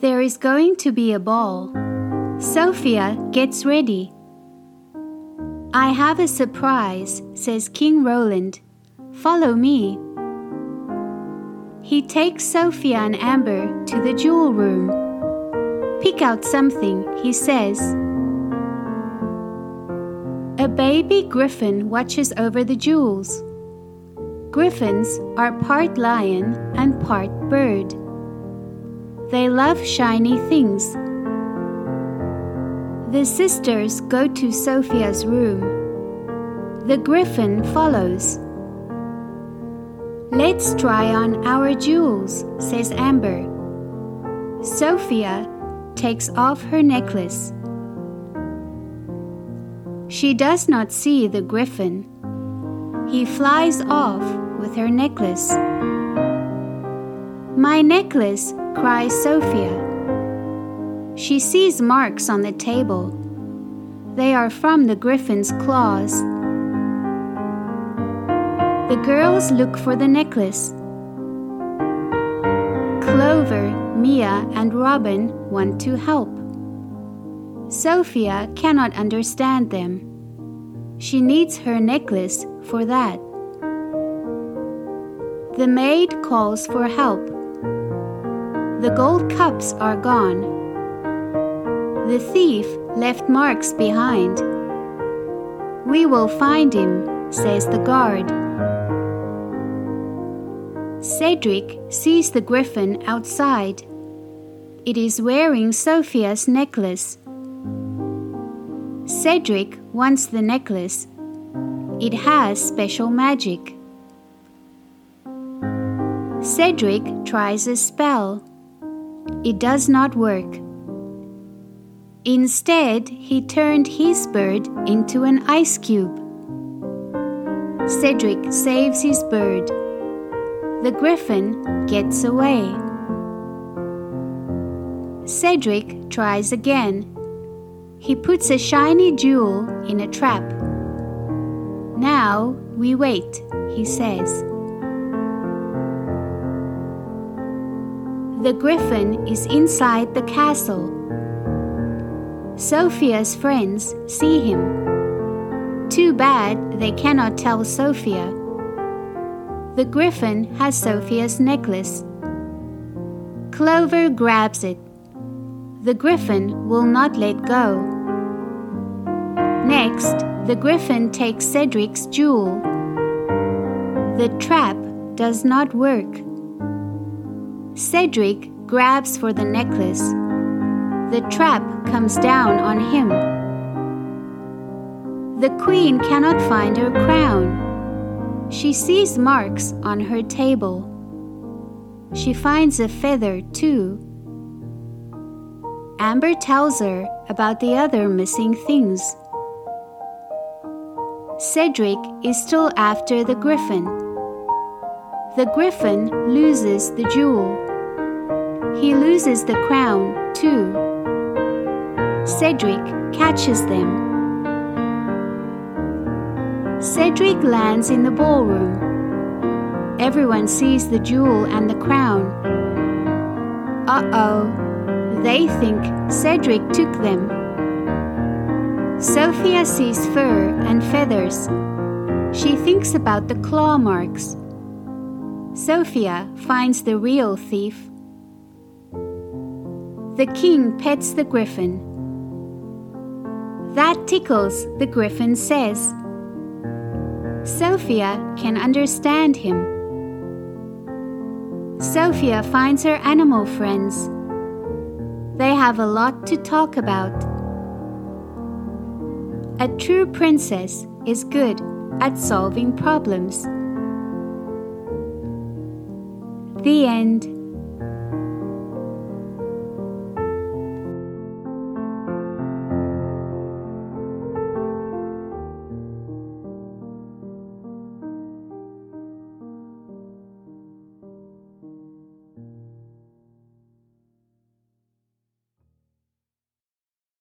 There is going to be a ball. Sofia gets ready. I have a surprise, says King Roland. Follow me. He takes Sofia and Amber to the jewel room. Pick out something, he says. A baby griffin watches over the jewels. Griffins are part lion and part bird. They love shiny things. The sisters go to Sofia's room. The griffin follows. Let's try on our jewels, says Amber. Sofia takes off her necklace. She does not see the griffin. He flies off with her necklace. My necklace, cries Sofia. She sees marks on the table. They are from the griffin's claws. The girls look for the necklace. Clover, Mia, and Robin want to help. Sofia cannot understand them. She needs her necklace for that. The maid calls for help. The gold cups are gone. The thief left marks behind. We will find him, says the guard. Cedric sees the griffin outside. It is wearing Sofia's necklace. Cedric wants the necklace. It has special magic. Cedric tries a spell. It does not work. Instead, he turned his bird into an ice cube. Cedric saves his bird. The griffin gets away. Cedric tries again. He puts a shiny jewel in a trap. Now we wait, he says. The griffin is inside the castle. Sofia's friends see him. Too bad they cannot tell Sofia. The griffin has Sofia's necklace. Clover grabs it. The griffin will not let go. Next, the griffin takes Cedric's jewel. The trap does not work. Cedric grabs for the necklace. The trap comes down on him. The queen cannot find her crown. She sees marks on her table. She finds a feather too. Amber tells her about the other missing things. Cedric is still after the griffin. The griffin loses the jewel. He loses the crown, too. Cedric catches them. Cedric lands in the ballroom. Everyone sees the jewel and the crown. Uh oh, they think Cedric took them. Sofia sees fur and feathers. She thinks about the claw marks. Sofia finds the real thief. The king pets the griffin. That tickles, the griffin says. Sofia can understand him. Sofia finds her animal friends. They have a lot to talk about. A true princess is good at solving problems. The end.